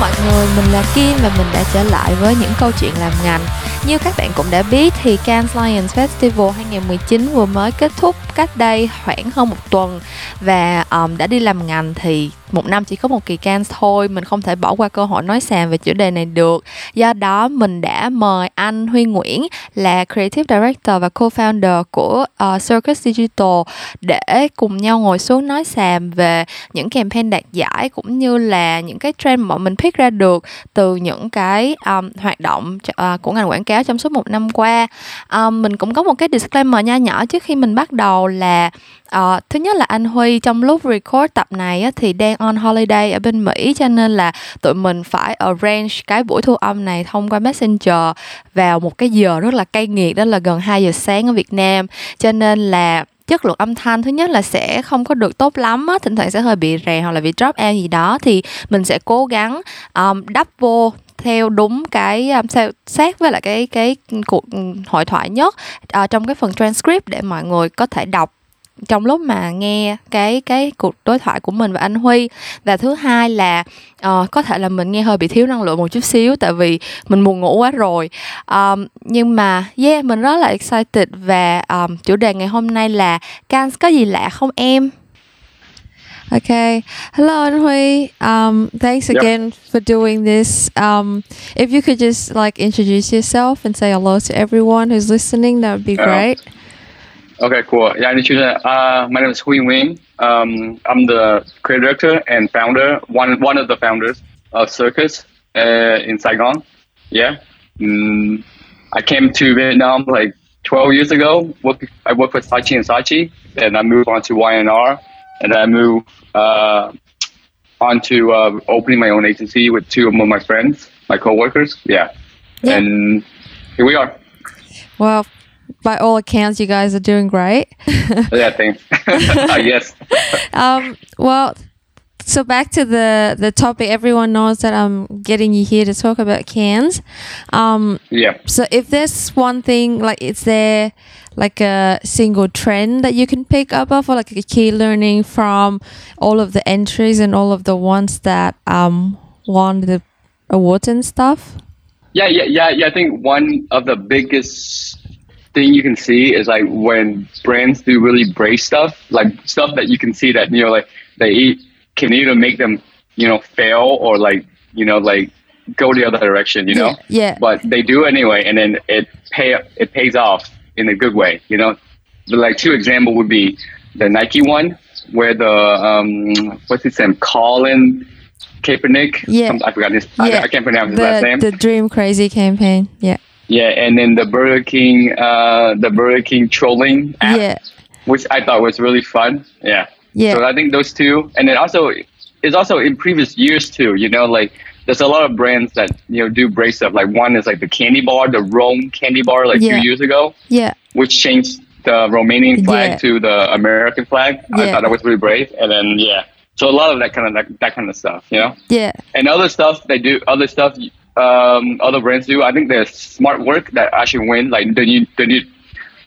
mọi người, mình là Kim và mình đã trở lại với những câu chuyện làm ngành. Như các bạn cũng đã biết thì Cannes Lions Festival 2019 vừa mới kết thúc cách đây khoảng hơn một tuần và um, đã đi làm ngành thì một năm chỉ có một kỳ Cannes thôi mình không thể bỏ qua cơ hội nói sàn về chủ đề này được. Do đó mình đã mời anh Huy Nguyễn là Creative Director và Co-founder của uh, Circus Digital để cùng nhau ngồi xuống nói sàn về những campaign đạt giải cũng như là những cái trend mà mình pick ra được từ những cái um, hoạt động uh, của ngành quảng cáo trong suốt một năm qua. Um, mình cũng có một cái disclaimer nho nhỏ trước khi mình bắt đầu là uh, thứ nhất là anh Huy trong lúc record tập này á, thì đang on holiday ở bên Mỹ cho nên là tụi mình phải arrange cái buổi thu âm này thông qua Messenger vào một cái giờ rất là cay nghiệt đó là gần 2 giờ sáng ở Việt Nam. Cho nên là chất lượng âm thanh thứ nhất là sẽ không có được tốt lắm á thỉnh thoảng sẽ hơi bị rè hoặc là bị drop out gì đó thì mình sẽ cố gắng um, đắp vô theo đúng cái um, theo sát với lại cái cái cuộc ừ, hội thoại nhất uh, trong cái phần transcript để mọi người có thể đọc trong lúc mà nghe cái cái cuộc đối thoại của mình và anh Huy và thứ hai là uh, có thể là mình nghe hơi bị thiếu năng lượng một chút xíu tại vì mình buồn ngủ quá rồi um, nhưng mà yeah mình rất là excited và um, chủ đề ngày hôm nay là can có gì lạ không em Okay. Hello, Anh Huy. Um, thanks Yep. again for doing this. Um, if you could just like introduce yourself and say hello to everyone who's listening, that would be Uh, great. Okay, cool. Yeah, I need you uh, my name is Huy Nguyen. Um, I'm the creative director and founder, one one of the founders of Circus uh, in Saigon. Yeah. Mm, I came to Vietnam like 12 years ago. Work, I worked with Saatchi and Saatchi, and I moved on to Y&R, and I moved uh, on to uh, opening my own agency with two of my friends, my coworkers. Yeah. Yeah. And here we are. Well, by all accounts, you guys are doing great. Yeah, thanks. uh, yes. um, well, so back to the the topic. Everyone knows that I'm getting you here to talk about Cannes. Um, Yeah. so if there's one thing, like, is there like a single trend that you can pick up of, or like a key learning from all of the entries and all of the ones that um won the awards and stuff? Yeah, yeah, yeah, yeah. I think one of the biggest thing you can see is like when brands do really brave stuff, like stuff that you can see that you know, like they can either make them, you know, fail or like you know, like go the other direction, you know. Yeah, yeah. But they do anyway, and then it pay it pays off in a good way, you know. But like two example would be the Nike one, where the um, what's his name, Colin Kaepernick. Yeah. I forgot his. I, I can't pronounce his last name. the Dream Crazy campaign. Yeah, Yeah, and then the Burger King, uh, the Burger King trolling app, yeah, which I thought was really fun. Yeah. yeah. So I think those two, and then also it's also in previous years too. You know, like there's a lot of brands that you know do brave stuff. Like one is like the candy bar, the Rom candy bar, like Yeah. two years ago, yeah. which changed the Romanian flag Yeah. to the American flag. Yeah. I thought that was really brave. And then yeah, so a lot of that kind of that, that kind of stuff. You know Yeah, and other stuff they do other stuff um, other brands do. I think there's smart work that actually win like the new the new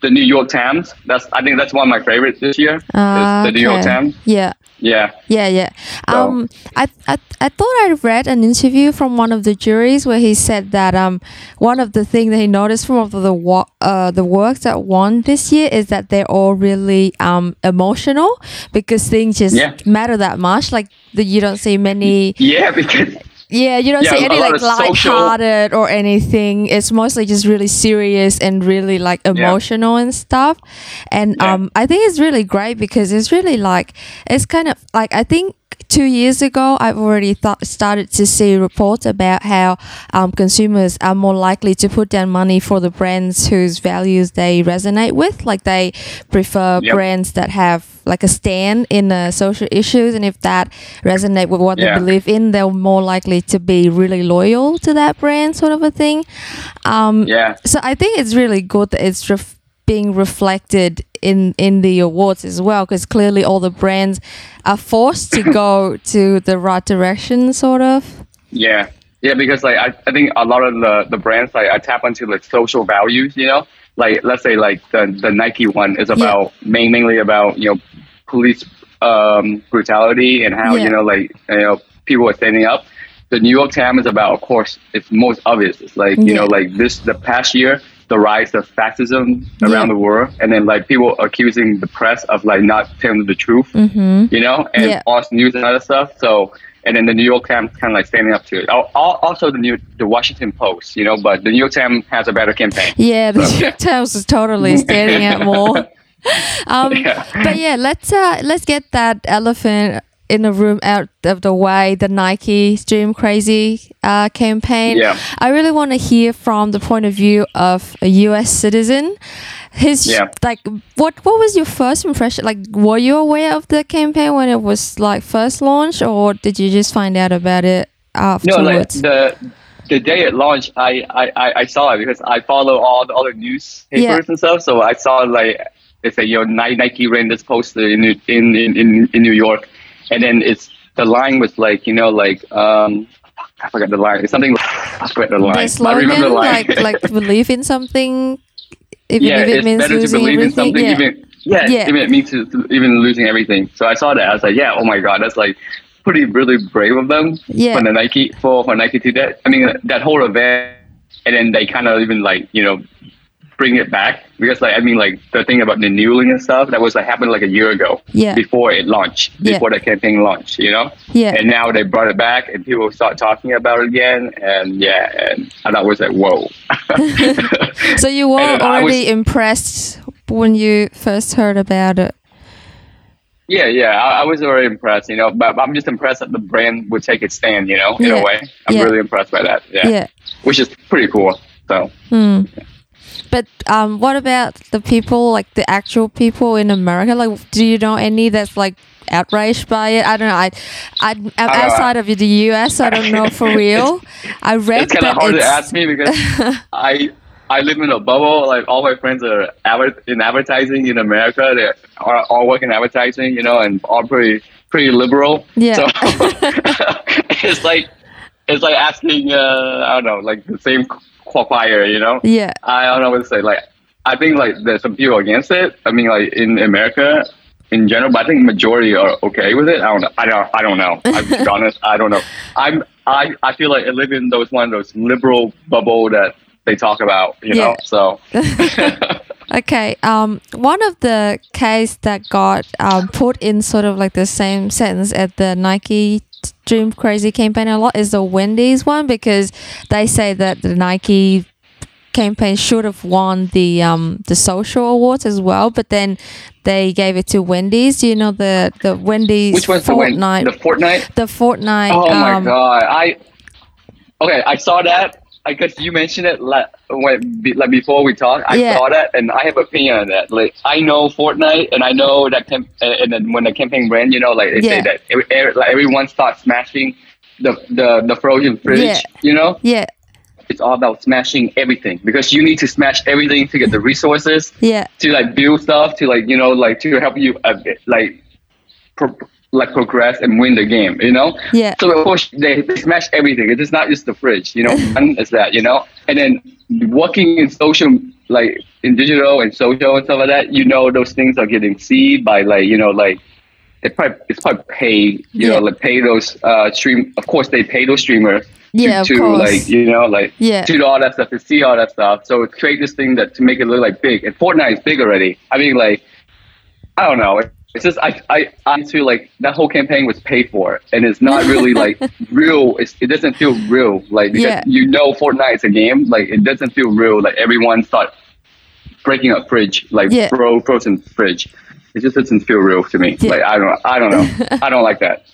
the New York Times. That's I think that's one of my favorites this year. Ah, the New York. Times. Yeah, Yeah. yeah, yeah. So- Um, I, I, I thought I read an interview from one of the juries where he said that um, one of the things that he noticed from the wa- uh, the works that won this year is that they're all really um emotional because things just Yeah. matter that much. Like the, you don't see many Yeah, because Yeah, you don't Yeah, see any like light-hearted or anything. It's mostly just really serious and really like emotional and stuff. And Yeah. um, I think it's really great because it's really like it's kind of like I think two years ago I've already thought started to see reports about how um, consumers are more likely to put down money for the brands whose values they resonate with. Like they prefer Yep. brands that have like a stand in uh, social issues, and if that resonate with what they believe in, they're more likely to be really loyal to that brand, sort of a thing. Um, yeah, so I think it's really good that it's ref- being reflected in in the awards as well, because clearly all the brands are forced to go to the right direction, sort of. yeah, yeah. Because like I, I think a lot of the the brands like I tap into like social values. You know, like let's say like the the Nike one is about main, mainly about you know police um, brutality and how Yeah. you know like you know people are standing up. the New York Times is about, of course, it's most obvious. It's like you Yeah. know, like this the past year, the rise of fascism around Yeah. the world, and then like people accusing the press of like not telling the truth, Mm-hmm. you know, and Yeah. false news and other stuff. So. And then the New York Times kind of like standing up to it. Al- al- Also, the New the Washington Post, you know, but the New York Times has a better campaign. Yeah, the New York Times is totally standing out more. Um, Yeah. But yeah, let's uh, let's get that elephant in the room out of the way. The Nike Dream Crazy uh, campaign. Yeah. I really want to hear from the point of view of a U.S. citizen. His Yeah. like what what was your first impression? Like, were you aware of the campaign when it was like first launched, or did you just find out about it afterwards? No, like the the day it launched, I, I, I- I saw it because I follow all the other newspapers Yeah. and stuff. So I saw like it's like you know Nike ran this poster in in, in in in New York, and then it's the line was like you know like um I forgot the line. It's something I forgot the line. the I slogan, remember the line. like like believe in something, even yeah, if it it's means better to losing believe in everything. something yeah. even yeah, Yeah. even it means to, to- even losing everything. So I saw that. I was like, yeah, oh my god, that's like pretty really brave of them Yeah. for the Nike for for Nike to do that. I mean that whole event, and then they kind of even like you know bring it back because like I mean like the thing about the Newling and stuff that was like happened like a year ago Yeah. before it launched Yeah. before the campaign launched you know Yeah. and now they brought it back and people start talking about it again and yeah and I thought was like whoa So you were I was- already impressed when you first heard about it. Yeah, yeah, I, I was very impressed, you know, but, but I'm just impressed that the brand would take its stand, you know, in Yeah, a way. I'm yeah. really impressed by that. Yeah. Yeah. Which is pretty cool. So, Hmm. But um, what about the people, like the actual people in America? Like, do you know any that's like outraged by it? I don't know. I, I, I'm know. outside of the U.S. So I don't know for real. I read it's kind of hard to ask me because I I live in a bubble. Like, all my friends are adver- in advertising in America. They are all working advertising, you know, and all pretty pretty liberal. Yeah. So, it's like, it's like asking, uh, I don't know, like the same choir, you know? yeah, I don't know what to say. Like, I think like there's some people against it. I mean, like in America in general, but I think majority are okay with it. I don't know. I don't. I don't know. I'm to be honest. I don't know. I'm. I. I feel like I live in those one of those liberal bubble that they talk about. You know. So. Okay. Um, one of the case that got um, put in sort of like the same sentence at the Nike Dream Crazy campaign a lot is the Wendy's one because they say that the Nike campaign should have won the um the social awards as well, but then they gave it to Wendy's. Do you know the the Wendy's Which one's the win? Fortnite? The Fortnite. The Fortnite. Oh my um, god! I okay. I saw that. I guess you mentioned it like when like before we talked. I Yeah. saw that, and I have opinion on that. Like I know Fortnite, and I know that camp- and then when the campaign ran, you know, like they Yeah. say that every, every, like everyone starts smashing the the the frozen fridge. Yeah. You know, Yeah. it's all about smashing everything because you need to smash everything to get the resources Yeah. to like build stuff to like you know like to help you uh, like pro- like progress and win the game you know Yeah. so of course they, they smash everything it's not just the fridge you know it's that you know and then working in social like in digital and social and stuff like that you know those things are getting seen by like you know like it probably it's probably pay you Yeah. know like pay those uh stream of course they pay those streamers Yeah, of to, to course. like you know like Yeah. to do all that stuff to see all that stuff so create this thing that to make it look like big and Fortnite is big already I mean like I don't know it's just I I I feel like that whole campaign was paid for and it's not really like real it's, it doesn't feel real like because Yeah. you know Fortnite is a game like it doesn't feel real like everyone start breaking up fridge like Yeah. bro frozen fridge it just doesn't feel real to me Yeah. like I don't I don't know I don't like that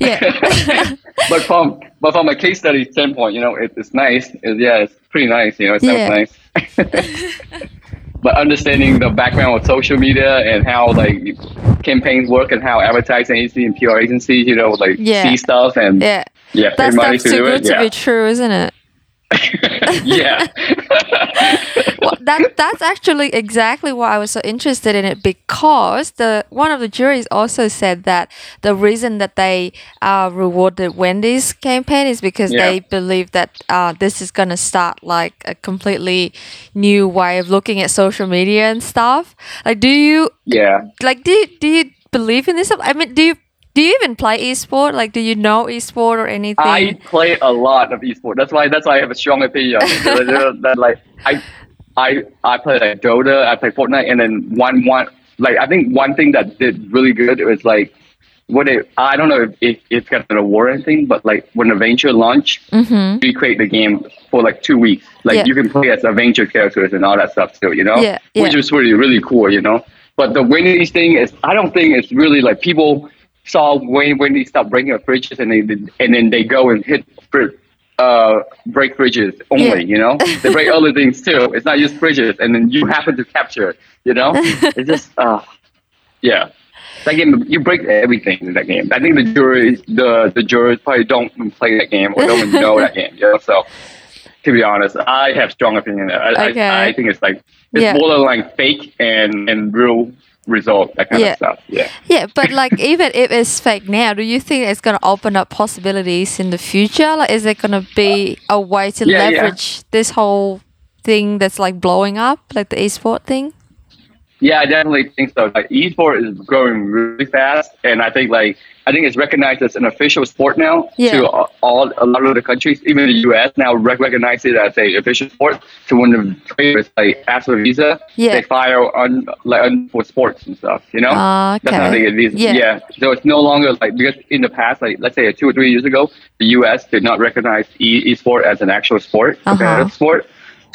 Yeah. but from but from a case study standpoint, you know, it, it's nice. It, yeah, it's pretty nice. You know, it sounds Yeah. nice. But understanding the background of social media and how like campaigns work and how advertising agency and PR agencies, you know, like Yeah. see stuff and yeah. yeah, That stuff's too good it. to Yeah, be true, isn't it? yeah. well, that that's actually exactly why I was so interested in it because the one of the juries also said that the reason that they uh, rewarded Wendy's campaign is because Yeah. they believe that uh, this is gonna start like a completely new way of looking at social media and stuff. Like, do you yeah. like do you, do you believe in this? I mean, do you Do you even play esport? Like, do you know esport or anything? I play a lot of esport. That's why that's why I have a strong opinion. that like I I I play like Dota, I play Fortnite, and then one one like I think one thing that did really good was like what it I don't know if, if it's got an award or anything, but like when Avengers launched, mm-hmm. we create the game for like two weeks. Like Yeah. you can play as Avengers characters and all that stuff too, you know? Yeah, Which was really, really cool, you know? But the Wendy's thing is I don't think it's really like people saw when when they stop breaking up fridges and they and then they go and hit uh break fridges only, Yeah. you know? They break other things too. It's not just fridges and then you happen to capture it, you know? it's just uh yeah. That game, you break everything in that game. I think the jury, the the jurors probably don't play that game or don't even know that game. You know, so to be honest, I have strong opinion. I, Okay. I, I think it's like it's Yeah. borderline fake and and real result that kind Yeah. of stuff. Yeah. Yeah, but like even if it's fake now, do you think it's gonna open up possibilities in the future? Like, is it gonna be a way to Yeah, yeah. leverage this whole thing that's like blowing up, like the esport thing? Yeah, I definitely think so. Like esport is growing really fast, and I think like I think it's recognized as an official sport now Yeah. to all a lot of the countries, even the U.S. now rec- recognize it as a official sport. So when the players like ask for a visa, Yeah. they fire on like on, for sports and stuff. You know, Ah, that's how they get visas. Yeah. Yeah. So it's no longer like because in the past, like let's say two or three years ago, the U.S. did not recognize e- esport as an actual sport, Uh-huh. competitive sport.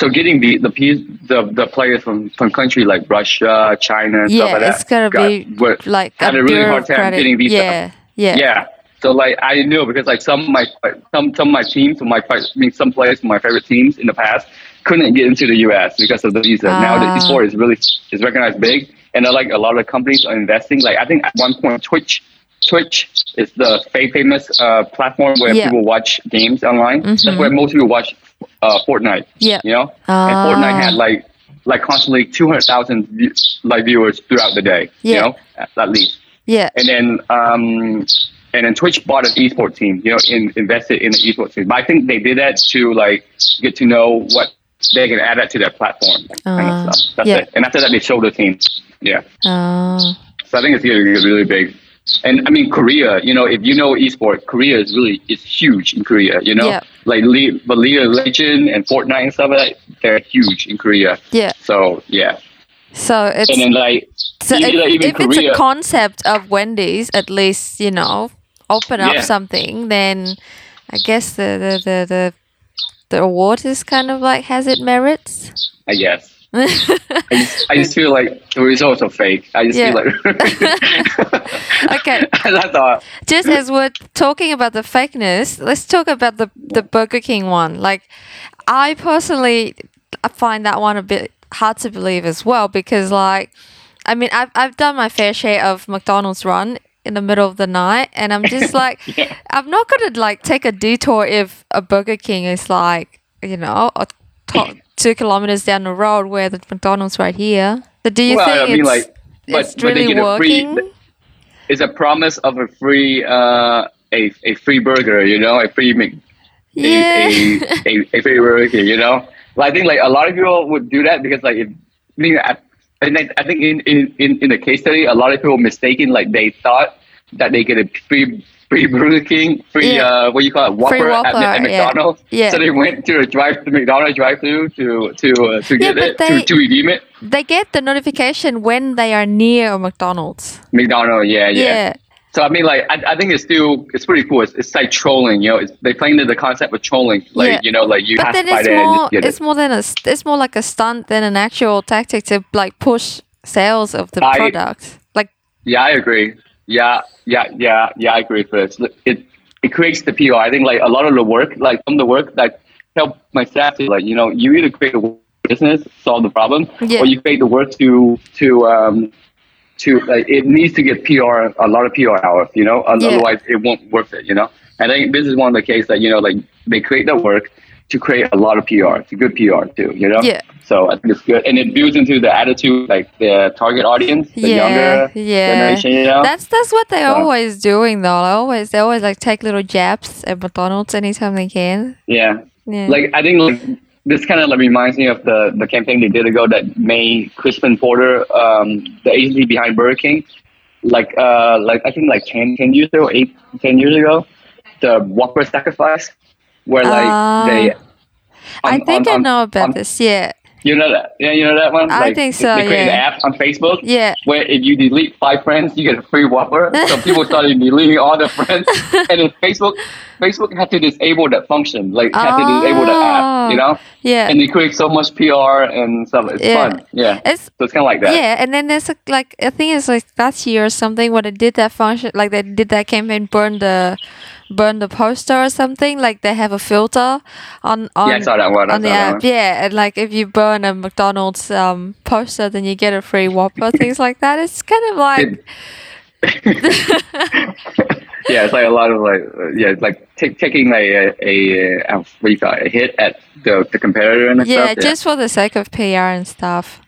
So getting the the piece the the players from from country like Russia, China, and stuff Yeah, like that. it's gonna got- be were- like had a really hard time getting visa. Yeah, yeah, yeah. So like I knew because like some of my some some of my teams, my I mean some players from my favorite teams in the past couldn't get into the U.S. because of the visa. Now the Ah. esport is really is recognized big, and uh, like a lot of companies are investing. Like I think at one point Twitch. Twitch is the fa- famous uh, platform where Yeah. people watch games online. That's Mhm. where most people watch uh, Fortnite. Yeah. You know, and Ah. Fortnite had like like constantly two hundred thousand view- like viewers throughout the day. Yeah. You know, at, at least. yeah, And then um, and then Twitch bought an esports team. You know, in, invested in the esports team. But I think they did that to like get to know what they can add that to their platform. That kind Ah, of stuff. That's yeah. it. And after that, they sold the team. Yeah. Oh, So I think it's going to get really big. And I mean, Korea, you know, if you know esports, Korea is really, it's huge in Korea, you know? Yeah. Like Le- but League of Legend and Fortnite and stuff like that, they're huge in Korea. yeah. So, yeah. So it's And then, like, so even, even if it's a concept of Wendy's, at least you know, open up Yeah. something. Then I guess the the the the, the award is kind of like has it merits. I guess. I just, I just feel like the results are fake. I just Yeah. feel like. Okay. That's all. Just as we're talking about the fakeness, let's talk about the the Burger King one. Like, I personally find that one a bit hard to believe as well because, like, I mean, I've I've done my fair share of McDonald's run in the middle of the night, and I'm just like, Yeah. I'm not gonna like take a detour if a Burger King is like, you know, a to- two kilometers down the road where the McDonald's right here. So do you Well, think I mean, it's, like, but- it's but really get a free- working? It's a promise of a free, uh, a, a free burger, you know, a free Mc, a, yeah. a, a, a free burger, you know. Like, I think like a lot of people would do that because like, if, I mean, I, and I, I think in, in, in, in the case study, a lot of people mistaken like they thought that they get a free free Burger King, free Yeah. uh, what do you call it, Whopper, Whopper, at, at. McDonald's. Yeah. So they went to a drive to McDonald's drive through to to uh, to Yeah, get it they- to, to redeem it. they get the notification when they are near a McDonald's. McDonald's, yeah, yeah. Yeah. So I mean, like, I, I think it's still it's pretty cool. It's, it's like trolling, you know. It's, they playing into the concept of trolling, like Yeah. you know, like you But have then it's there more get it's it. more than a it's more like a stunt than an actual tactic to like push sales of the I- product. Like Yeah, I agree. Yeah, yeah, yeah, yeah. I agree for this. It it creates the PR. I think like a lot of the work, like some of the work, like help my staff to like you know you either create a business solve the problem, Yeah. or you create the work to to um to like it needs to get PR a lot of PR hours. You know, Yeah. otherwise it won't worth it. You know, and I think this is one of the case that you know like they create the work to create a lot of PR. It's a good PR too. You know. Yeah. So I think it's good, and it builds into the attitude, like the target audience, the yeah, younger yeah. generation. You know. That's that's what they're So- always doing though. They always they always like take little jabs at McDonald's anytime they can. Yeah. Yeah. Like I think like this kind of like reminds me of the the campaign they did ago that made Crispin Porter, um, the agency behind Burger King, like uh like I think like 10, 10 years ago, eight, 10 years ago, the Whopper sacrifice, where like Ah. they. I think on- I know about on- this. Yeah. You know that? Yeah, you know that one. I Like, think so, They create yeah. an app on Facebook. Yeah. Where if you delete five friends, you get a free Whopper. so people started deleting all their friends, and then Facebook, Facebook had to disable that function, like had to disable the app, you know. Yeah. And they create so much PR and stuff. It's Yeah. fun. Yeah. It's So it's kind of like that. Yeah, and then there's a, like I think it's like last year or something where they did that function, like they did that campaign, burn the, burn the poster or something. Like they have a filter on on Yeah, I saw that one. On the app. one. Yeah, and like if you burn a McDonald's um poster, then you get a free Whopper, things like that. It's kind of like yeah, it's like a lot of like uh, yeah, it's like t- taking like a, a, call it, a hit at the, the competitor and yeah, stuff. just for the sake of PR and stuff.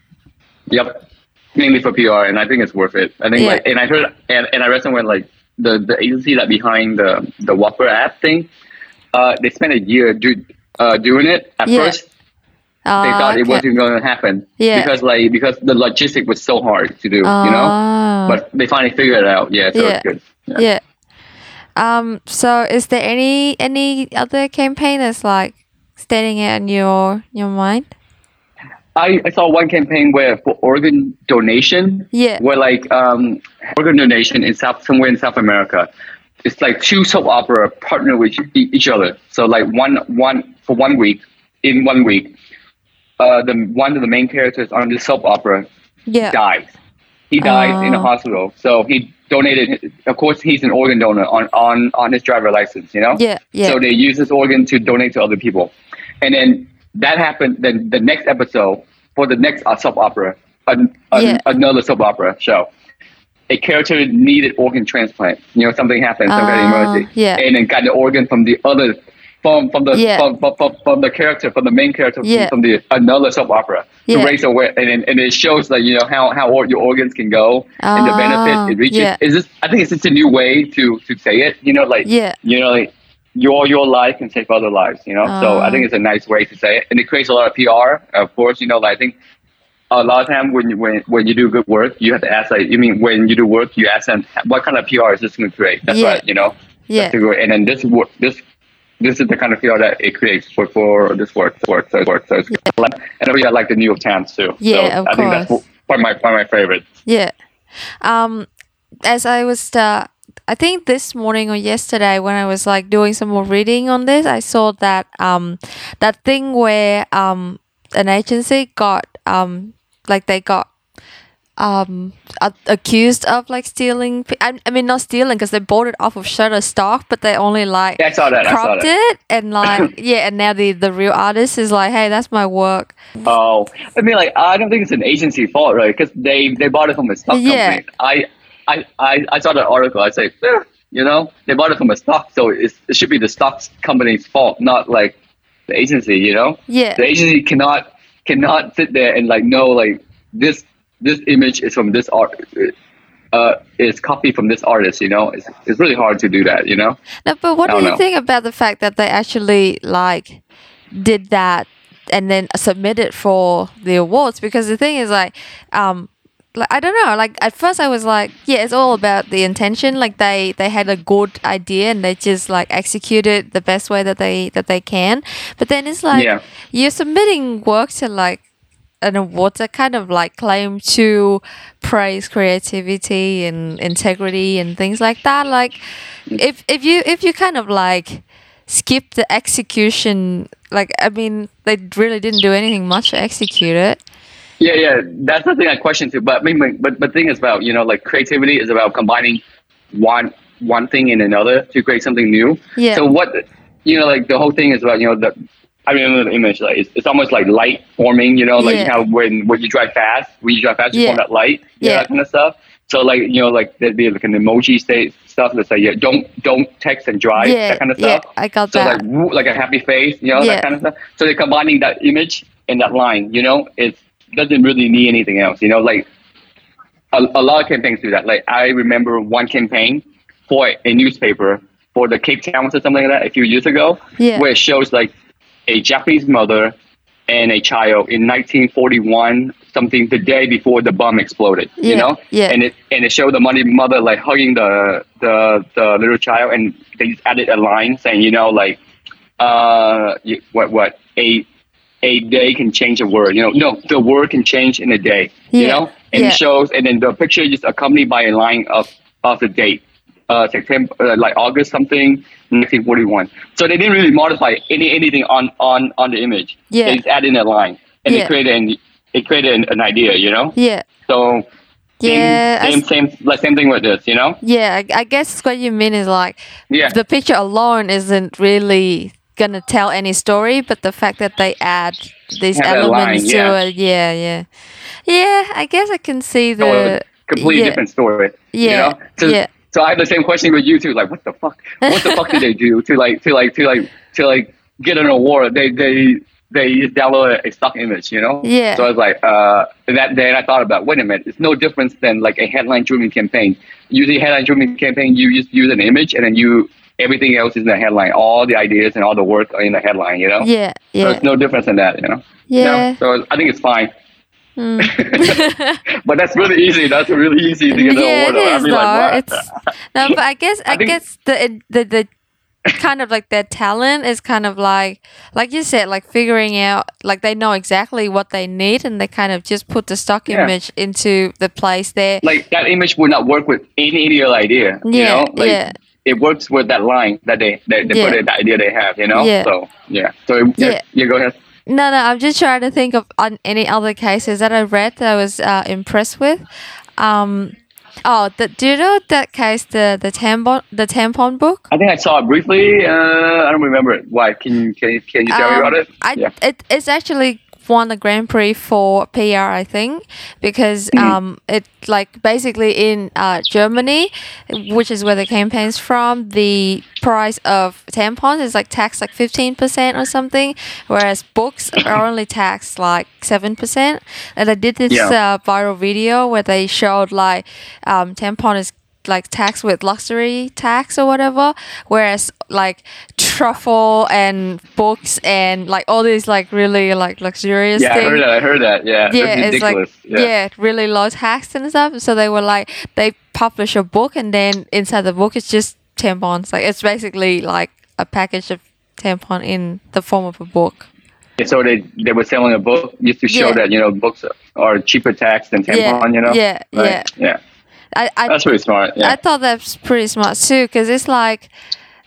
Yep. Mainly for PR, and I think it's worth it. I think Yeah. like, and I heard, and, and I read somewhere like the the agency that behind the the Whopper app thing, uh, they spent a year do, uh, doing it. At Yeah. first, they Uh, thought it okay. wasn't going to happen Yeah. because like because the logistic was so hard to do, you know. Ah. But they finally figured it out. Yeah, so Yeah. it's good. Yeah. yeah. Um. So, is there any any other campaign that's like standing out in your your mind? I, I saw one campaign where for organ donation, Yeah. where like um, organ donation in South somewhere in South America, it's like two soap opera partner with each other. So like one one for one week, in one week, uh, the one of the main characters on the soap opera Yeah. dies. He dies in a Oh. hospital. So he donated. Of course, he's an organ donor on on on his driver license. You know. Yeah. Yeah. So they use this organ to donate to other people, and then that happened. Then the next episode for the next uh, soap opera, an, an- Yeah. another soap opera show, a character needed organ transplant. You know, something happened, some kind of Ah, emergency, yeah. and then got the organ from the other. From from the Yeah. from, from, from, the character from the main character from- Yeah. from the another soap opera Yeah. to raise awareness and and it shows like you know how how your organs can go and the benefit it reaches. Is this I think it's just a new way to to say it. You know, like Yeah. you know, like your your life can save other lives. You know, so Ah. I think it's a nice way to say it, and it creates a lot of PR. Of course, you know, like, I think a lot of time when you when when you do good work, you have to ask like, you mean when you do work, you ask them what kind of PR is this going to create? That's Yeah. right, you know. Yeah. And then this wo- this. This is the kind of PR that it creates for, for this work. work so, work. so it's like, and I really like the New York Times too. Yeah, so of I think that's course. one of my one of my favorites. Yeah. Um, as I was, uh, I think this morning or yesterday when I was like doing some more reading on this, I saw that um, that thing where um, an agency got um, like they got um accused of like stealing I, I mean not stealing because they bought it off of Shutterstock but they only like Yeah, I saw that. I saw cropped that. it and like yeah and now the the real artist is like hey that's my work Oh, I mean, like I don't think it's an agency fault, right? Because they they bought it from a stock Yeah. company. I, I I I saw that article. I say, eh, you know, they bought it from a stock, so it's, it should be the stock company's fault, not like the agency. You know, yeah the agency cannot cannot sit there and like know like this this image is from this art. Uh, is copied from this artist, you know. It's, it's really hard to do that, you know. No, but what do you know. think about the fact that they actually like did that and then submitted for the awards? Because the thing is like, um, like I don't know. Like at first I was like, yeah, it's all about the intention. Like they they had a good idea and they just like executed the best way that they that they can. But then it's like Yeah. you're submitting work to like an award that kind of like claim to praise creativity and integrity and things like that like if if you if you kind of like skip the execution like i mean they really didn't do anything much to execute it Yeah, yeah, that's the thing I question too. But I mean, but but the thing is about you know like creativity is about combining one one thing in another to create something new. Yeah. So what you know like the whole thing is about you know the I remember the image like it's, it's almost like light forming. You know like Yeah. how when when you drive fast when you drive fast you Yeah. form that light. Yeah. that kind of stuff. So like you know like there'd be like an emoji state stuff that say yeah don't don't text and drive yeah that kind of stuff. yeah i got So that like woo, like a happy face, you know, Yeah. that kind of stuff. So they're combining that image and that line, you know, it doesn't really need anything else, you know, like a, a lot of campaigns do that. Like I remember one campaign for a newspaper for the Cape Towns or something like that a few years ago, Yeah. where it shows like a Japanese mother and a child in 1941 something the day before the bomb exploded. Yeah, You know, yeah. and it and it showed the mother mother like hugging the the the little child, and they just added a line saying, you know, like uh, what what a a day can change a word. You know, no, the word can change in a day. You know, and yeah. it shows, and then the picture is accompanied by a line of of the date, uh, September, uh, like August something, 1941. So they didn't really modify any anything on on on the image. Yeah. They just added in a line, and Yeah. it created an it created an, an idea. You know, Yeah. so. Yeah, same, same, like same thing with this, you know. Yeah, I, I guess what you mean is like Yeah, the picture alone isn't really gonna tell any story, but the fact that they add these elements line, to yeah. it, yeah, yeah, yeah. I guess I can see the a completely yeah, different story. Yeah, you know? So, yeah. so I have the same question with you too. Like, what the fuck? What the fuck did they do to like to like to like to like get an award? They they they just downloaded a stock image, you know? Yeah. So I was like, uh, that day I thought about, wait a minute, it's no difference than like a headline driven campaign. Usually, headline driven campaign, you just use an image and then you everything else is in the headline. All the ideas and all the work are in the headline, you know? Yeah, So yeah, it's no difference in that, you know? yeah. No? So I think it's fine. Mm. but that's really easy. That's really easy to get yeah, award. it I mean, like, it's no, but I guess I, I guess the the the kind of like their talent is kind of like like you said, like figuring out like they know exactly what they need and they kind of just put the stock Yeah. image into the place there. like that image would not work with any other idea. you Yeah, know? like, yeah. It works with that line that they they, they Yeah. put in the idea they have. You know. Yeah. So yeah. So yeah, Yeah. yeah. Go ahead. No, no, I'm just trying to think of on any other cases that I read that I was uh, impressed with. Um, oh, the, do you know that case, the the tampon the tampon book? I think I saw it briefly. Uh, I don't remember it. Why? Can you can you, can you tell me Um, about it? I yeah. it, it's actually won the Grand Prix for PR, I think, because Mm-hmm. um it like basically in uh, Germany, which is where the campaign's from, the price of tampons is like taxed like fifteen percent or something, whereas books are only taxed like seven percent. And I did this Yeah. uh, viral video where they showed like um, tampon is like tax with luxury tax or whatever whereas like truffle and books and like all these like really like luxurious Yeah, I things heard that. I heard that. Yeah. yeah it's like ridiculous. yeah. really low tax and stuff so they were like they publish a book and then inside the book it's just tampons like it's basically like a package of tampon in the form of a book Yeah, So they they were selling a book just to show Yeah. that you know books are cheaper tax than tampon. Yeah, You know. yeah, Right? Yeah. I i, That's pretty smart. Yeah. I thought that's pretty smart too, because it's like,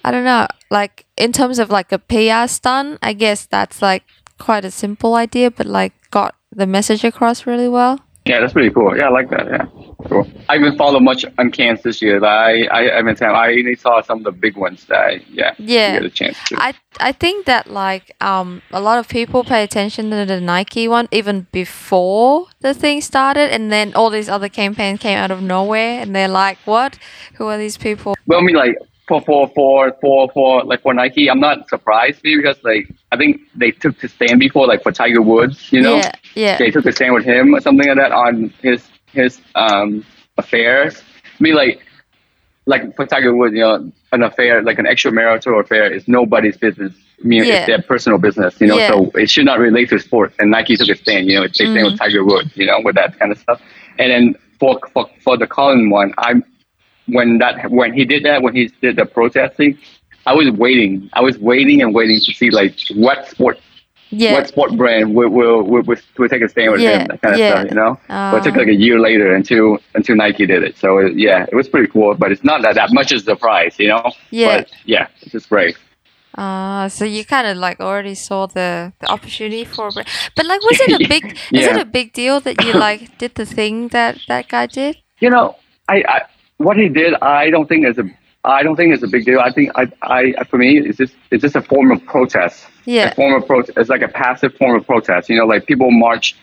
I don't know, like in terms of like a PR stunt, I guess that's like quite a simple idea, but like got the message across really well. Yeah, that's pretty cool. Yeah, I like that. Yeah, cool. I haven't followed much on Cannes this year. but I I haven't. I only saw some of the big ones that I yeah Yeah. get a chance to. I I think that like um a lot of people pay attention to the Nike one even before the thing started, and then all these other campaigns came out of nowhere, and they're like, what? Who are these people? well, I mean, like for for for for for like for Nike, I'm not surprised because like I think they took the stand before, like for Tiger Woods, you know, Yeah, yeah. they took the stand with him or something like that on his his um affairs. I mean, like like for Tiger Woods, you know, an affair like an extramarital affair is nobody's business. I mean, Yeah. it's their personal business, you know. Yeah. So it should not relate to sports. And Nike took a stand, you know, they stand with Tiger Woods, you know, with that kind of stuff. And then for for for the Colin one, I'm when that when he did that when he did the protesting, I was waiting. I was waiting and waiting to see like what sport Yeah. what sport brand will will, will, will, take a stand with Yeah, him, that kind of yeah. stuff, you know. but it took Ah. like a year later until until Nike did it. So it, yeah, it was pretty cool. But it's not that, that much as the prize, you know. Yeah. But yeah, it's just great. Uh, so you kind of like already saw the, the opportunity for, but but, like, was it a big? Is it a big deal that you like did the thing that that guy did? You know, I, I what he did, I don't think is a I don't think it's a big deal. I think I, I for me, it's just it's just a form of protest. Yeah. a form of protest. It's like a passive form of protest. You know, like people march,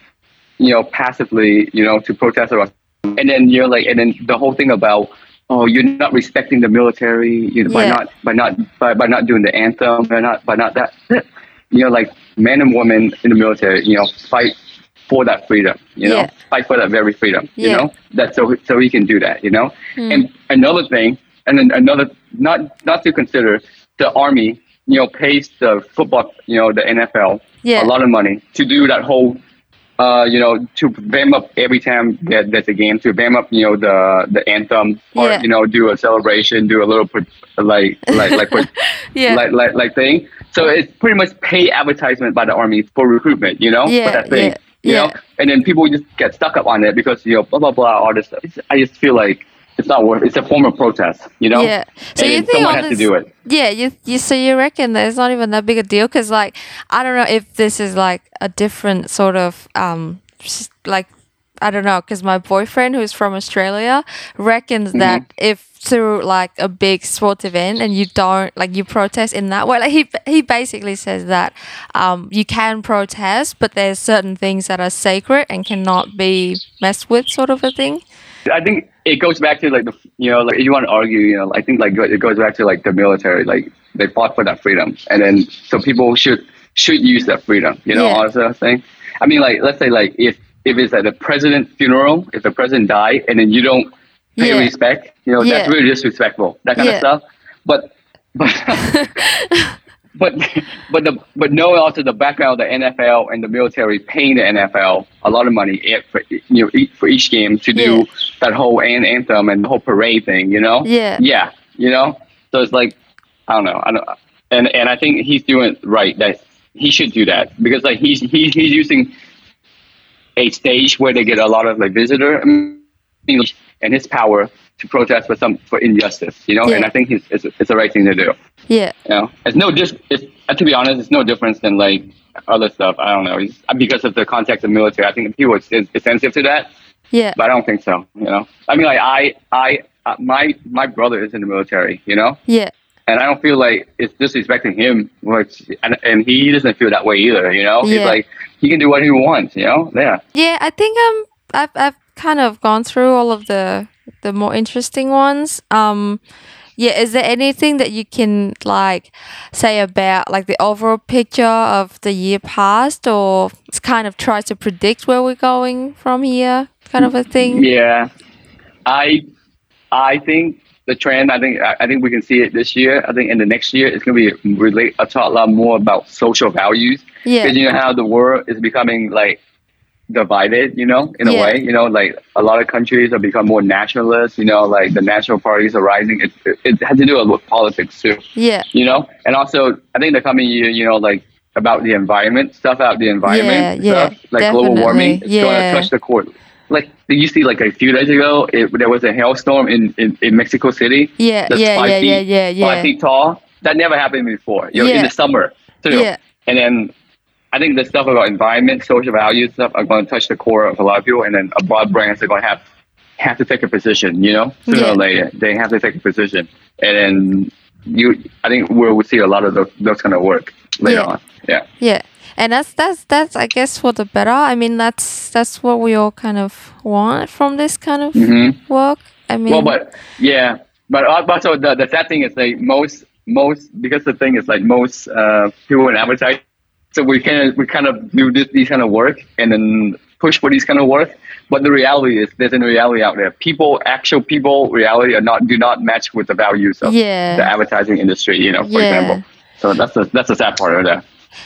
you know, passively, you know, to protest about, and then you're like, and then the whole thing about, oh, you're not respecting the military, you know, by not by not by, by not doing the anthem, by not by not that, you know, like men and women in the military, you know, fight for that freedom, you know, Yeah. fight for that very freedom, yeah. you know, that so so he can do that, you know, Hmm. and another thing, and then another not not to consider the army, you know, pays the football, you know, the NFL Yeah. a lot of money to do that whole uh, you know, to vamp up every time that there's a game, to vamp up, you know, the the anthem, or Yeah. you know, do a celebration, do a little like like like Yeah. like like like thing. So it's pretty much pay advertisement by the army for recruitment, you know, Yeah, for that thing, yeah, you know, and then people just get stuck up on it because you know, blah blah blah, all this stuff. It's, I just feel like it's not worth. It's a form of protest, you know. Yeah. So and you think someone all has this, to do it. Yeah, you you so you reckon that it's not even that big a deal because like I don't know if this is like a different sort of um like I don't know because my boyfriend who's from Australia reckons Mm-hmm. that if through like a big sports event and you don't like you protest in that way like he he basically says that um you can protest but there's certain things that are sacred and cannot be messed with sort of a thing I think it goes back to like the you know like if you want to argue you know I think like it goes back to like the military like they fought for that freedom and then so people should should use that freedom you know Yeah. all sort of thing. I mean like let's say like if if it's at the president's funeral if the president died and then you don't pay Yeah. respect you know that's really disrespectful that kind Yeah. of stuff but but. But but the but knowing also the background of the NFL and the military paying the NFL a lot of money e- for you know e- for each game to do Yeah. that whole an- anthem and the whole parade thing, you know? Yeah. Yeah, you know. So it's like I don't know, I don't, and and I think he's doing right that he should do that because like he's he's he's using a stage where they get a lot of like visitor and his power to protest for some for injustice, you know. Yeah. And I think he's, it's it's the right thing to do. yeah You know, it's no dis. It's uh, to be honest, it's no difference than like other stuff. I don't know. It's, because of the context of military, I think people are is, is sensitive to that, yeah but I don't think so. You know, I mean, like I, I, uh, my my brother is in the military. You know, yeah and I don't feel like it's disrespecting him, which and and he doesn't feel that way either. You know, Yeah. he's like he can do what he wants. You know, yeah. Yeah, I think um I've I've kind of gone through all of the the more interesting ones. Um yeah, is there anything that you can like say about like the overall picture of the year past or kind of try to predict where we're going from here kind of a thing? Yeah, I I think the trend. I think I I think we can see it this year. I think in the next year it's going to be relate a talk a lot more about social values. Yeah. Because you know how the world is becoming like divided. You know, in Yeah. a way. You know, like a lot of countries have become more nationalist. You know, like the national parties are rising. It it, it has to do with politics too Yeah. you know and also i think the coming year you know like about the environment stuff out the environment Yeah, yeah, stuff like global warming definitely. it's going to touch the core like did you see like a few days ago it, there was a hailstorm in, in, in mexico city Yeah, that's yeah, five yeah, feet, yeah, yeah, yeah. five feet tall that never happened before you know in the summer too Yeah. and then I think the stuff about environment, social values stuff are going to touch the core of a lot of people, and then a lot of brands are going to have have to take a position. You know, sooner Yeah. or later they have to take a position, and then you, I think we'll see a lot of those, those kind of work later Yeah. on. Yeah, Yeah. And that's that's that's I guess for the better. I mean that's that's what we all kind of want from this kind of Mhm. work. I mean well, but yeah, but al- also the the sad thing is like most most because the thing is like most uh, people in advertising, so we kind of we kind of do this these kind of work and then push for these kind of work. But the reality is there's a reality out there. People, actual people, reality are not do not match with the values of Yeah. the advertising industry. You know, for Yeah. example. So that's the that's the sad part of that.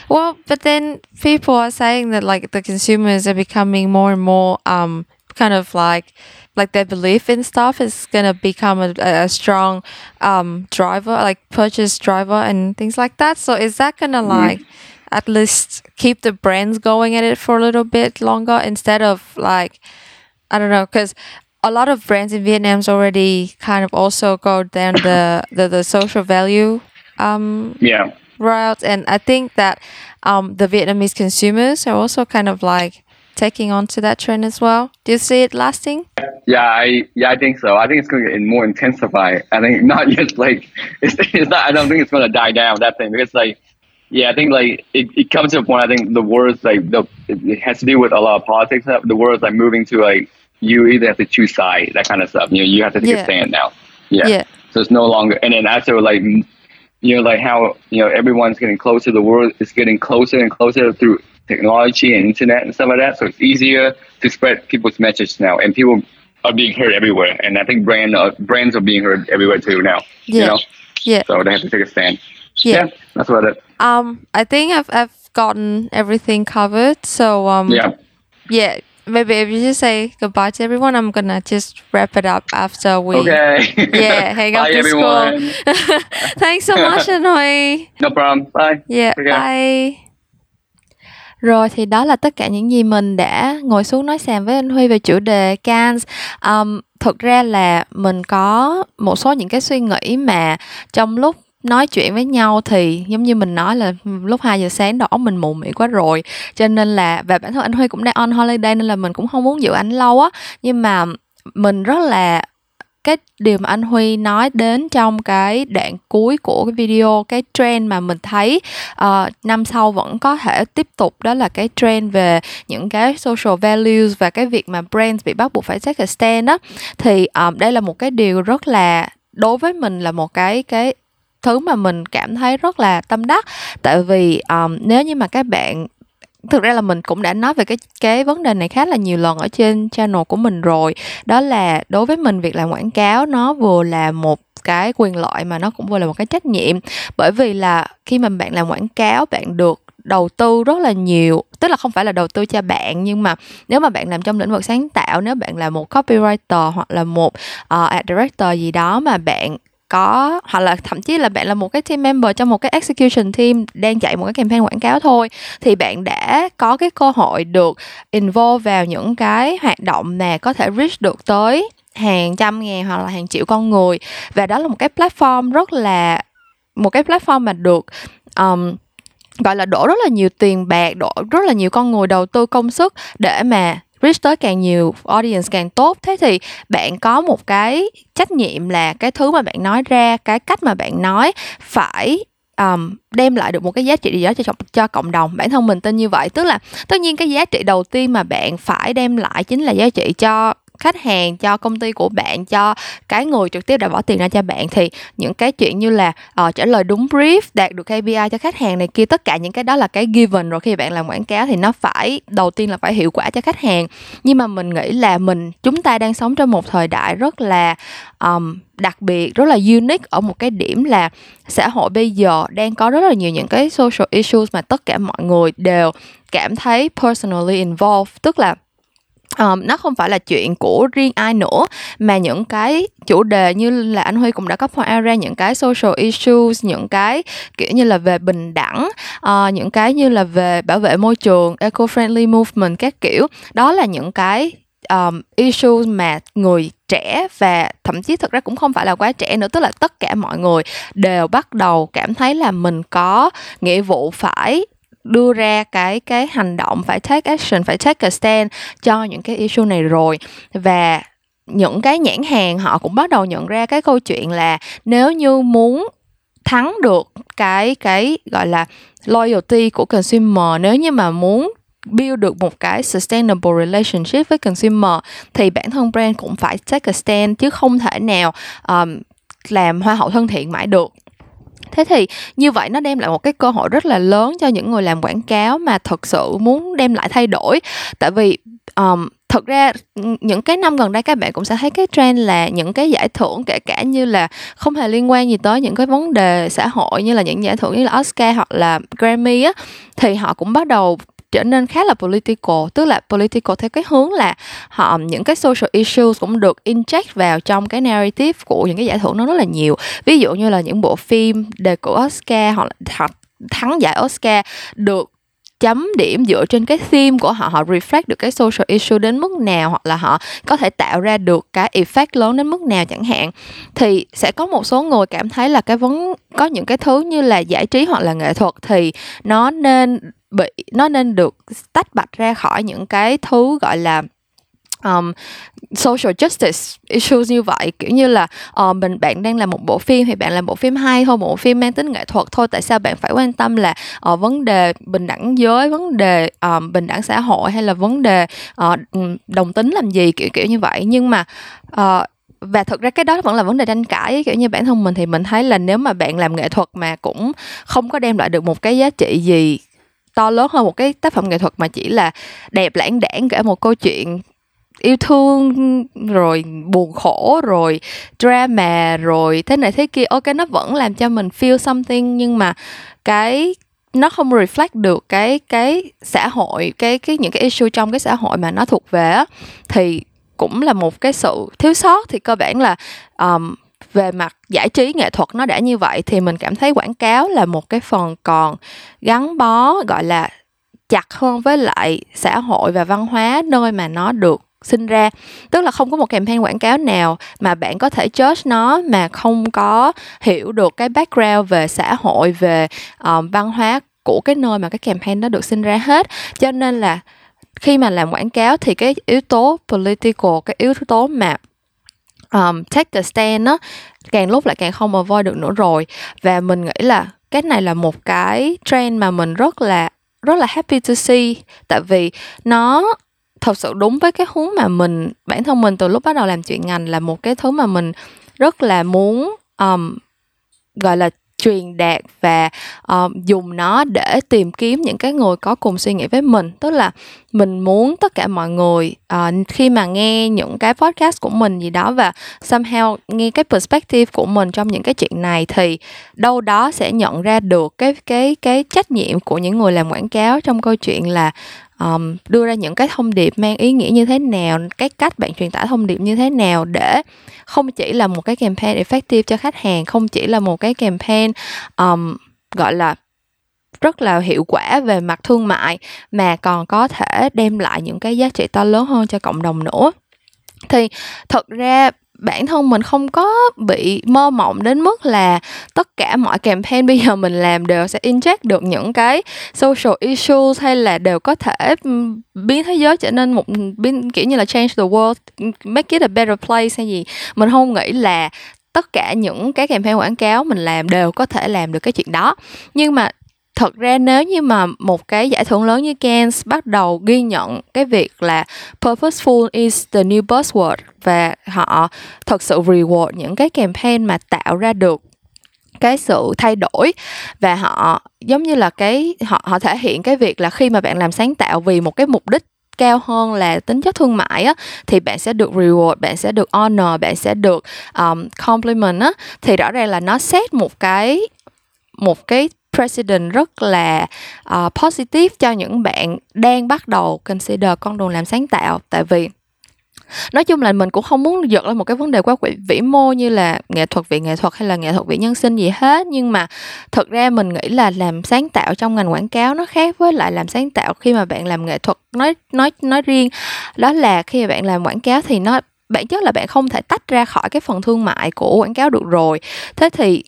Well, but then people are saying that like the consumers are becoming more and more um kind of like like their belief in stuff is gonna become a, a strong um driver, like purchase driver and things like that. So is that gonna like at least keep the brands going at it for a little bit longer instead of like I don't know because a lot of brands in Vietnam's already kind of also go down the the, the social value um Yeah. route and i think that um, the vietnamese consumers are also kind of like taking on to that trend as well do you see it lasting Yeah, I yeah, I think so. I think it's going to get more intensify. I think not just like it's, it's not. I don't think it's going to die down that thing because like yeah, I think like it, it comes to a point. I think the world's like the it, has to do with a lot of politics. The world's like moving to like you either have to choose side that kind of stuff. You know, you have to take Yeah. a stand now. Yeah. Yeah. So it's no longer. And then also like you know like how you know everyone's getting closer. The world is getting closer and closer through technology and internet and stuff like that. So it's easier to spread people's message now, and people are being heard everywhere. And I think brand uh, brands are being heard everywhere too now. You Yeah. know, yeah so they have to take a stand. Yeah. that's about it. um i think i've i've gotten everything covered so um Yeah. yeah maybe if you just say goodbye to everyone, I'm gonna just wrap it up after we Okay. yeah hang up Bye, the everyone. school. Thanks so much anh Huy. No problem. Bye. Yeah, bye. Rồi thì đó là tất cả những gì mình đã ngồi xuống nói xàm với anh Huy về chủ đề Cannes. Um, thực ra là mình có một số những cái suy nghĩ mà trong lúc nói chuyện với nhau thì giống như mình nói là lúc 2 giờ sáng đầu óc mình mù mị quá rồi. Cho nên là và bản thân anh Huy cũng đang on holiday nên là mình cũng không muốn giữ anh lâu á. Nhưng mà mình rất là cái điều mà anh Huy nói đến trong cái đoạn cuối của cái video cái trend mà mình thấy uh, năm sau vẫn có thể tiếp tục đó là cái trend về những cái social values và cái việc mà brands bị bắt buộc phải take a stand đó thì um, đây là một cái điều rất là đối với mình là một cái cái thứ mà mình cảm thấy rất là tâm đắc. Tại vì um, nếu như mà các bạn thực ra là mình cũng đã nói về cái cái vấn đề này khá là nhiều lần ở trên channel của mình rồi. Đó là đối với mình việc làm quảng cáo nó vừa là một cái quyền lợi mà nó cũng vừa là một cái trách nhiệm. Bởi vì là khi mà bạn làm quảng cáo bạn được đầu tư rất là nhiều tức là không phải là đầu tư cho bạn nhưng mà nếu mà bạn làm trong lĩnh vực sáng tạo nếu bạn là một copywriter hoặc là một uh, ad director gì đó mà bạn có hoặc là thậm chí là bạn là một cái team member trong một cái execution team đang chạy một cái campaign quảng cáo thôi thì bạn đã có cái cơ hội được involve vào những cái hoạt động mà có thể reach được tới hàng trăm ngàn hoặc là hàng triệu con người. Và đó là một cái platform rất là một cái platform mà được um, gọi là đổ rất là nhiều tiền bạc đổ rất là nhiều con người đầu tư công sức để mà reach tới càng nhiều audience càng tốt. Thế thì bạn có một cái trách nhiệm là cái thứ mà bạn nói ra cái cách mà bạn nói phải um, đem lại được một cái giá trị gì đó cho cho cộng đồng bản thân mình tin như vậy. Tức là tất nhiên cái giá trị đầu tiên mà bạn phải đem lại chính là giá trị cho khách hàng cho công ty của bạn cho cái người trực tiếp đã bỏ tiền ra cho bạn thì những cái chuyện như là uh, trả lời đúng brief đạt được KPI cho khách hàng này kia tất cả những cái đó là cái given rồi. Khi bạn làm quảng cáo thì nó phải đầu tiên là phải hiệu quả cho khách hàng. Nhưng mà mình nghĩ là mình chúng ta đang sống trong một thời đại rất là um, đặc biệt rất là unique ở một cái điểm là xã hội bây giờ đang có rất là nhiều những cái social issues mà tất cả mọi người đều cảm thấy personally involved tức là um, nó không phải là chuyện của riêng ai nữa mà những cái chủ đề như là anh Huy cũng đã có point ra những cái social issues những cái kiểu như là về bình đẳng uh, những cái như là về bảo vệ môi trường eco-friendly movement các kiểu. Đó là những cái um, issues mà người trẻ và thậm chí thực ra cũng không phải là quá trẻ nữa tức là tất cả mọi người đều bắt đầu cảm thấy là mình có nghĩa vụ phải đưa ra cái cái hành động phải take action phải take a stand cho những cái issue này rồi. Và những cái nhãn hàng họ cũng bắt đầu nhận ra cái câu chuyện là nếu như muốn thắng được cái cái gọi là loyalty của consumer nếu như mà muốn build được một cái sustainable relationship với consumer thì bản thân brand cũng phải take a stand chứ không thể nào um, làm hoa hậu thân thiện mãi được thế thì như vậy nó đem lại một cái cơ hội rất là lớn cho những người làm quảng cáo mà thật sự muốn đem lại thay đổi. Tại vì um, thật ra ừ, những cái năm gần đây các bạn cũng sẽ thấy cái trend là những cái giải thưởng kể cả như là không hề liên quan gì tới những cái vấn đề xã hội như là những giải thưởng như là Oscar hoặc là Grammy á thì họ cũng bắt đầu trở nên khá là political. Tức là political theo cái hướng là họ, những cái social issues cũng được inject vào trong cái narrative của những cái giải thưởng nó rất là nhiều. Ví dụ như là những bộ phim đề cử Oscar hoặc là thắng giải Oscar được chấm điểm dựa trên cái theme của họ họ reflect được cái social issue đến mức nào hoặc là họ có thể tạo ra được cái effect lớn đến mức nào chẳng hạn. Thì sẽ có một số người cảm thấy là cái vấn, có những cái thứ như là giải trí hoặc là nghệ thuật thì nó nên bị nó nên được tách bạch ra khỏi những cái thứ gọi là um, social justice issues như vậy. Kiểu như là uh, mình bạn đang làm một bộ phim thì bạn làm bộ phim hay thôi một bộ phim mang tính nghệ thuật thôi. Tại sao bạn phải quan tâm là uh, vấn đề bình đẳng giới vấn đề um, bình đẳng xã hội hay là vấn đề uh, đồng tính làm gì? Kiểu kiểu như vậy. Nhưng mà uh, và thực ra cái đó vẫn là vấn đề tranh cãi kiểu như bản thân mình thì mình thấy là nếu mà bạn làm nghệ thuật mà cũng không có đem lại được một cái giá trị gì to lớn hơn một cái tác phẩm nghệ thuật mà chỉ là đẹp lãng đảng kể một câu chuyện yêu thương rồi buồn khổ rồi drama rồi thế này thế kia. Ok nó vẫn làm cho mình feel something nhưng mà cái nó không reflect được cái cái xã hội cái cái những cái issue trong cái xã hội mà nó thuộc về á. Thì cũng là một cái sự thiếu sót. Thì cơ bản là um, về mặt giải trí nghệ thuật nó đã như vậy thì mình cảm thấy quảng cáo là một cái phần còn gắn bó gọi là chặt hơn với lại xã hội và văn hóa nơi mà nó được sinh ra. Tức là không có một campaign quảng cáo nào mà bạn có thể judge nó mà không có hiểu được cái background về xã hội về um, văn hóa của cái nơi mà cái campaign nó được sinh ra hết. Cho nên là khi mà làm quảng cáo thì cái yếu tố political cái yếu tố mà um, take a stand nó càng lúc lại càng không avoid được nữa rồi. Và mình nghĩ là cái này là một cái trend mà mình rất là rất là happy to see. Tại vì nó thật sự đúng với cái hướng mà mình bản thân mình từ lúc bắt đầu làm chuyện ngành là một cái thứ mà mình rất là muốn um, gọi là truyền đạt và uh, dùng nó để tìm kiếm những cái người có cùng suy nghĩ với mình. Tức là mình muốn tất cả mọi người uh, khi mà nghe những cái podcast của mình gì đó và somehow nghe cái perspective của mình trong những cái chuyện này thì đâu đó sẽ nhận ra được cái cái cái trách nhiệm của những người làm quảng cáo trong câu chuyện là um, đưa ra những cái thông điệp mang ý nghĩa như thế nào cái cách bạn truyền tải thông điệp như thế nào để không chỉ là một cái campaign effective cho khách hàng không chỉ là một cái campaign um, gọi là rất là hiệu quả về mặt thương mại mà còn có thể đem lại những cái giá trị to lớn hơn cho cộng đồng nữa. Thì thật ra bản thân mình không có bị mơ mộng đến mức là tất cả mọi campaign bây giờ mình làm đều sẽ inject được những cái social issues hay là đều có thể biến thế giới trở nên một, biến, kiểu như là, change the world, make it a better place hay gì. Mình không nghĩ là tất cả những cái campaign quảng cáo mình làm đều có thể làm được cái chuyện đó. Nhưng mà thật ra nếu như mà một cái giải thưởng lớn như Cannes bắt đầu ghi nhận cái việc là purposeful is the new buzzword và họ thật sự reward những cái campaign mà tạo ra được cái sự thay đổi và họ giống như là cái họ họ thể hiện cái việc là khi mà bạn làm sáng tạo vì một cái mục đích cao hơn là tính chất thương mại á thì bạn sẽ được reward bạn sẽ được honor bạn sẽ được um, compliment á. Thì rõ ràng là nó set một cái một cái president rất là uh, positive cho những bạn đang bắt đầu consider con đường làm sáng tạo. Tại vì nói chung là mình cũng không muốn giật lên một cái vấn đề quá vĩ mô như là nghệ thuật vị nghệ thuật hay là nghệ thuật vị nhân sinh gì hết. Nhưng mà thực ra mình nghĩ là làm sáng tạo trong ngành quảng cáo nó khác với lại làm sáng tạo khi mà bạn làm nghệ thuật. Nói nói nói riêng đó là khi mà bạn làm quảng cáo thì nó bản chất là bạn không thể tách ra khỏi cái phần thương mại của quảng cáo được rồi. Thế thì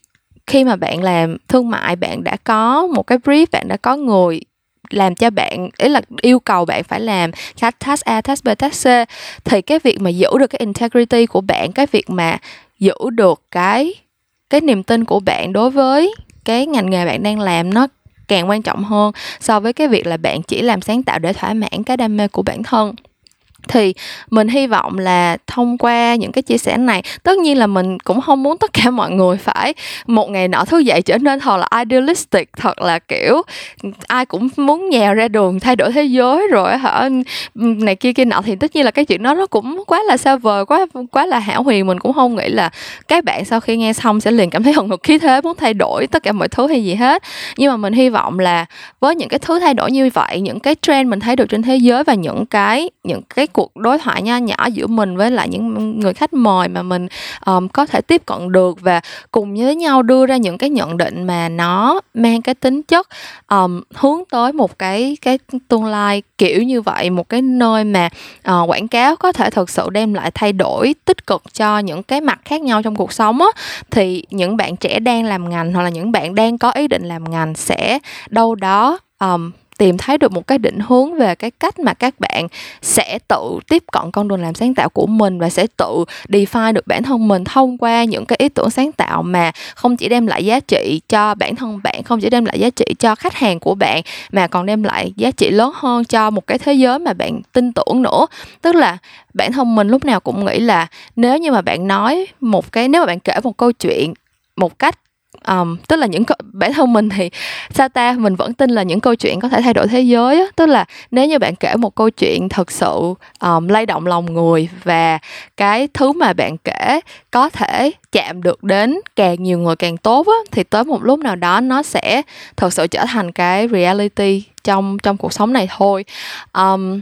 khi mà bạn làm thương mại bạn đã có một cái brief bạn đã có người làm cho bạn ý là yêu cầu bạn phải làm task A, task B, task C thì cái việc mà giữ được cái integrity của bạn, cái việc mà giữ được cái cái niềm tin của bạn đối với cái ngành nghề bạn đang làm nó càng quan trọng hơn so với cái việc là bạn chỉ làm sáng tạo để thỏa mãn cái đam mê của bản thân thì mình hy vọng là thông qua những cái chia sẻ này, tất nhiên là mình cũng không muốn tất cả mọi người phải một ngày nọ thức dậy trở nên thật là idealistic, thật là kiểu ai cũng muốn nhào ra đường thay đổi thế giới rồi hả? Này kia kia nọ. Thì tất nhiên là cái chuyện đó nó cũng quá là xa vời, quá quá là hảo huyền. Mình cũng không nghĩ là các bạn sau khi nghe xong sẽ liền cảm thấy hừng hực khí thế, muốn thay đổi tất cả mọi thứ hay gì hết. Nhưng mà mình hy vọng là với những cái thứ thay đổi như vậy, những cái trend mình thấy được trên thế giới và những cái những cái cuộc đối thoại nho nhỏ giữa mình với lại những người khách mời mà mình um, có thể tiếp cận được và cùng với nhau đưa ra những cái nhận định mà nó mang cái tính chất um, hướng tới một cái cái tương lai kiểu như vậy một cái nơi mà uh, quảng cáo có thể thực sự đem lại thay đổi tích cực cho những cái mặt khác nhau trong cuộc sống á. Thì những bạn trẻ đang làm ngành hoặc là những bạn đang có ý định làm ngành sẽ đâu đó um, tìm thấy được một cái định hướng về cái cách mà các bạn sẽ tự tiếp cận con đường làm sáng tạo của mình và sẽ tự define được bản thân mình thông qua những cái ý tưởng sáng tạo mà không chỉ đem lại giá trị cho bản thân bạn, không chỉ đem lại giá trị cho khách hàng của bạn, mà còn đem lại giá trị lớn hơn cho một cái thế giới mà bạn tin tưởng nữa. Tức là bản thân mình lúc nào cũng nghĩ là nếu như mà bạn nói một cái, nếu mà bạn kể một câu chuyện một cách um, tức là những bản thân mình thì sao ta mình vẫn tin là những câu chuyện có thể thay đổi thế giới á. Tức là nếu như bạn kể một câu chuyện thật sự um, lay động lòng người và cái thứ mà bạn kể có thể chạm được đến càng nhiều người càng tốt á thì tới một lúc nào đó nó sẽ thật sự trở thành cái reality trong trong cuộc sống này thôi. Um,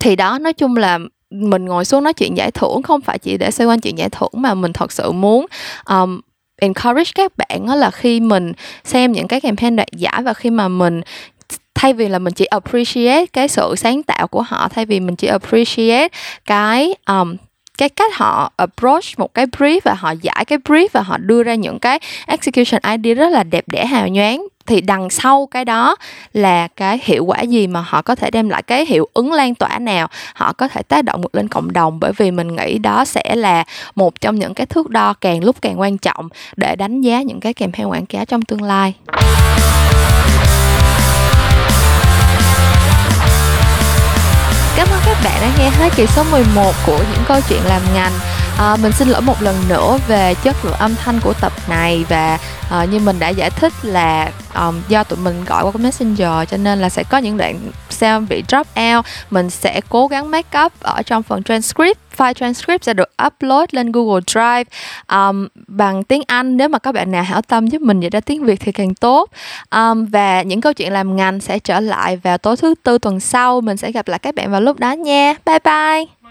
thì đó nói chung là mình ngồi xuống nói chuyện giải thưởng không phải chỉ để xoay quanh chuyện giải thưởng mà mình thật sự muốn um, encourage các bạn đó là khi mình xem những cái campaign đoạt giải và khi mà mình thay vì là mình chỉ appreciate cái sự sáng tạo của họ thay vì mình chỉ appreciate cái um, cái cách họ approach một cái brief và họ giải cái brief và họ đưa ra những cái execution idea rất là đẹp đẽ hào nhoáng thì đằng sau cái đó là cái hiệu quả gì mà họ có thể đem lại cái hiệu ứng lan tỏa nào, họ có thể tác động được lên cộng đồng? Bởi vì mình nghĩ đó sẽ là một trong những cái thước đo càng lúc càng quan trọng để đánh giá những cái kèm theo quảng cáo trong tương lai. Cảm ơn các bạn đã nghe hết kỳ số 11 của những câu chuyện làm ngành à, Mình xin lỗi một lần nữa về chất lượng âm thanh của tập này Và à, như mình đã giải thích là um, do tụi mình gọi qua cái messenger cho nên là sẽ có những đoạn sound bị drop out. Mình sẽ cố gắng make up ở trong phần transcript. File transcript sẽ được upload lên Google Drive. Um, bằng tiếng Anh nếu mà các bạn nào hảo tâm giúp mình dịch ra tiếng Việt thì càng tốt. Um, và những câu chuyện làm ngành sẽ trở lại vào tối thứ tư tuần sau. Mình sẽ gặp lại các bạn vào lúc đó nha. Bye bye!